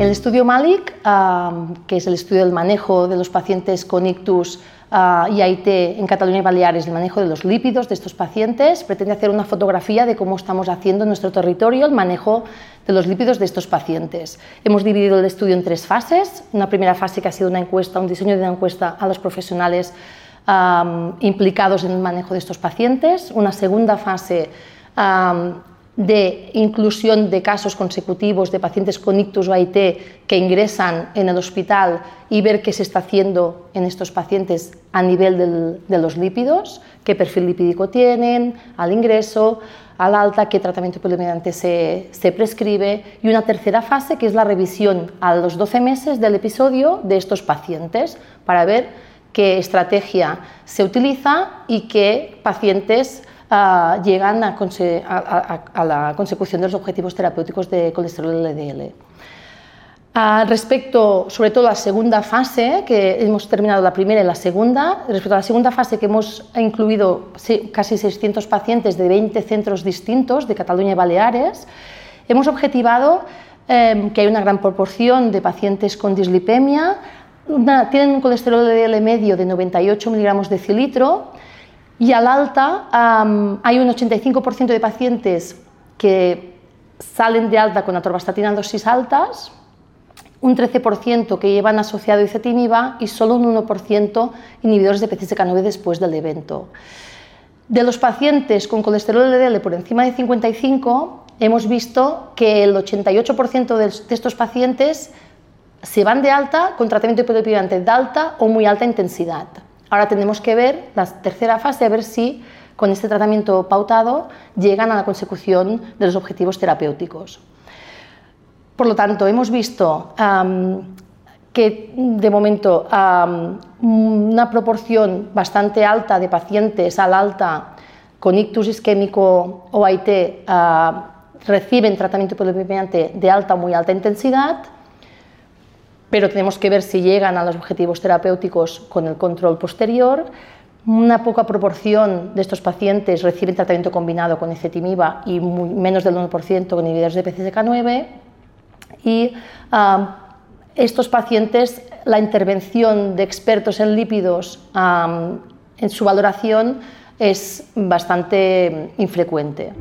el estudio MALIC, que es el estudio del manejo de los pacientes con ictus y AIT en Cataluña y Baleares, el manejo de los lípidos de estos pacientes, pretende hacer una fotografía de cómo estamos haciendo en nuestro territorio el manejo de los lípidos de estos pacientes. Hemos dividido el estudio en tres fases. Una primera fase que ha sido una encuesta, un diseño de una encuesta a los profesionales implicados en el manejo de estos pacientes. Una segunda fase de inclusión de casos consecutivos de pacientes con ictus o AIT que ingresan en el hospital y ver qué se está haciendo en estos pacientes a nivel de los lípidos, qué perfil lipídico tienen al ingreso, al alta, qué tratamiento predominante se, se prescribe y una tercera fase que es la revisión a los 12 meses del episodio de estos pacientes para ver qué estrategia se utiliza y qué pacientes llegan a, la consecución de los objetivos terapéuticos de colesterol LDL. respecto, sobre todo, a la segunda fase, que hemos terminado la primera y la segunda, respecto a la segunda fase, que hemos incluido casi 600 pacientes de 20 centros distintos de Cataluña y Baleares, hemos objetivado em, que hay una gran proporción de pacientes con dislipemia, tienen un colesterol LDL medio de 98 miligramos de cilitro, y al alta hay un 85% de pacientes que salen de alta con atorvastatina en dosis altas, un 13% que llevan asociado icetinib y solo un 1% inhibidores de PCSK9 después del evento. De los pacientes con colesterol LDL por encima de 55, hemos visto que el 88% de estos pacientes se van de alta con tratamiento hipoterapia de alta o muy alta intensidad. Ahora tenemos que ver la tercera fase, a ver si con este tratamiento pautado llegan a la consecución de los objetivos terapéuticos. Por lo tanto, hemos visto que de momento una proporción bastante alta de pacientes al alta con ictus isquémico o AIT reciben tratamiento de alta muy alta intensidad pero tenemos que ver si llegan a los objetivos terapéuticos con el control posterior. Una poca proporción de estos pacientes reciben tratamiento combinado con ezetimiba y menos del 1% con inhibidores de PCSK9. Y estos pacientes, la intervención de expertos en lípidos en su valoración es bastante infrecuente.